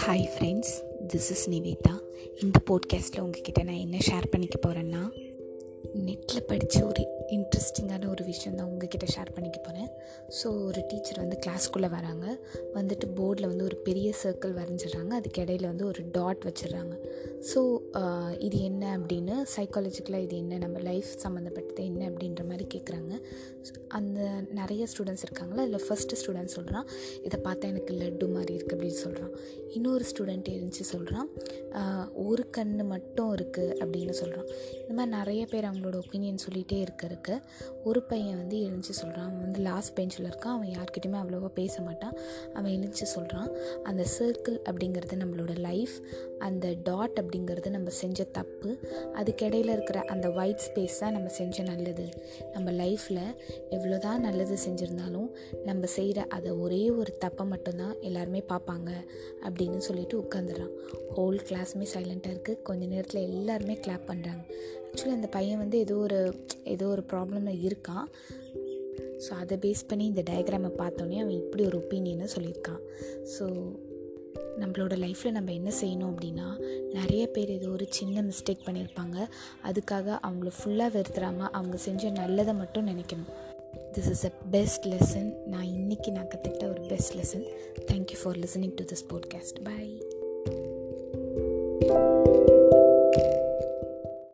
Hi friends this is Nivetha இந்த போட்காஸ்ட்டில் உங்ககிட்ட நான் என்ன ஷேர் பண்ணிக்க போகிறேன்னா நெட்டில் படித்த ஒரு இன்ட்ரெஸ்டிங்கான ஒரு விஷயம் தான் உங்ககிட்ட ஷேர் பண்ணி ஸோ ஒரு டீச்சர் வந்து கிளாஸ்க்குள்ளே வராங்க. வந்துட்டு போர்டில் வந்து ஒரு பெரிய சர்க்கிள் வரைஞ்சிடுறாங்க. அதுக்கு இடையில வந்து ஒரு டாட் வச்சிடுறாங்க. ஸோ இது என்ன அப்படின்னு சைக்காலஜிக்கலாக இது என்ன நம்ம லைஃப் சம்மந்தப்பட்டது என்ன அப்படின்ற மாதிரி கேட்குறாங்க அந்த நிறைய ஸ்டூடெண்ட்ஸ் இருக்காங்களா? அதில் ஃபஸ்ட்டு ஸ்டூடெண்ட் சொல்கிறான் இதை பார்த்தா எனக்கு லட்டு மாதிரி இருக்குது அப்படின்னு சொல்கிறான் இன்னொரு ஸ்டூடெண்ட் எழுந்துச்சு சொல்கிறான் ஒரு கண் மட்டும் இருக்குது அப்படின்னு சொல்கிறான் இந்த மாதிரி நிறைய பேர் அவங்களோட ஒப்பீனியன் சொல்லிகிட்டே இருக்க இருக்க. ஒரு பையன் வந்து எழுந்துச்சு சொல்கிறான் அவன் வந்து லாஸ்ட் பெஞ்சில் இருக்கான். அவன் யார்கிட்டையுமே அவ்வளோவா பேச மாட்டான். அவன் எழுந்துச்சு சொல்கிறான் அந்த சர்க்கிள் அப்படிங்கிறது நம்மளோட லைஃப் அந்த டாட் அப்படிங்கிறது நம்ம செஞ்ச தப்பு. அதுக்கிடையில் இருக்கிற அந்த ஒயிட் ஸ்பேஸ் தான் நம்ம செஞ்ச நல்லது. நம்ம லைஃப்பில் எவ்வளோ தான் நல்லது செஞ்சுருந்தாலும் நம்ம செய்கிற அதை ஒரே ஒரு தப்பை மட்டும்தான் எல்லாருமே பார்ப்பாங்க அப்படின்னு சொல்லிட்டு உட்காந்துடுறான் ஹோல் கிளாஸுமே சைலண்ட்டாக இருக்குது கொஞ்ச நேரத்தில் எல்லாருமே கிளாப் பண்ணுறாங்க ஆக்சுவலி அந்த பையன் வந்து ஏதோ ஒரு ஏதோ ஒரு ப்ராப்ளமில் இருக்கான். ஸோ அதை பேஸ் பண்ணி இந்த டயக்ராமை பார்த்தோன்னே அவன் இப்படி ஒரு ஒப்பீனியனை சொல்லியிருக்கான். ஸோ நம்மளோட லைஃப்பில் நம்ம என்ன செய்யணும் அப்படின்னா நிறைய பேர் ஏதோ ஒரு சின்ன மிஸ்டேக் பண்ணியிருப்பாங்க. அதுக்காக அவங்கள ஃபுல்லாக வெறுத்துறாமல் அவங்க செஞ்ச நல்லதை மட்டும் நினைக்கணும். This is a best lesson நான் இன்றைக்கி நான் கற்றுக்கிட்ட ஒரு best lesson thank you for listening to this podcast bye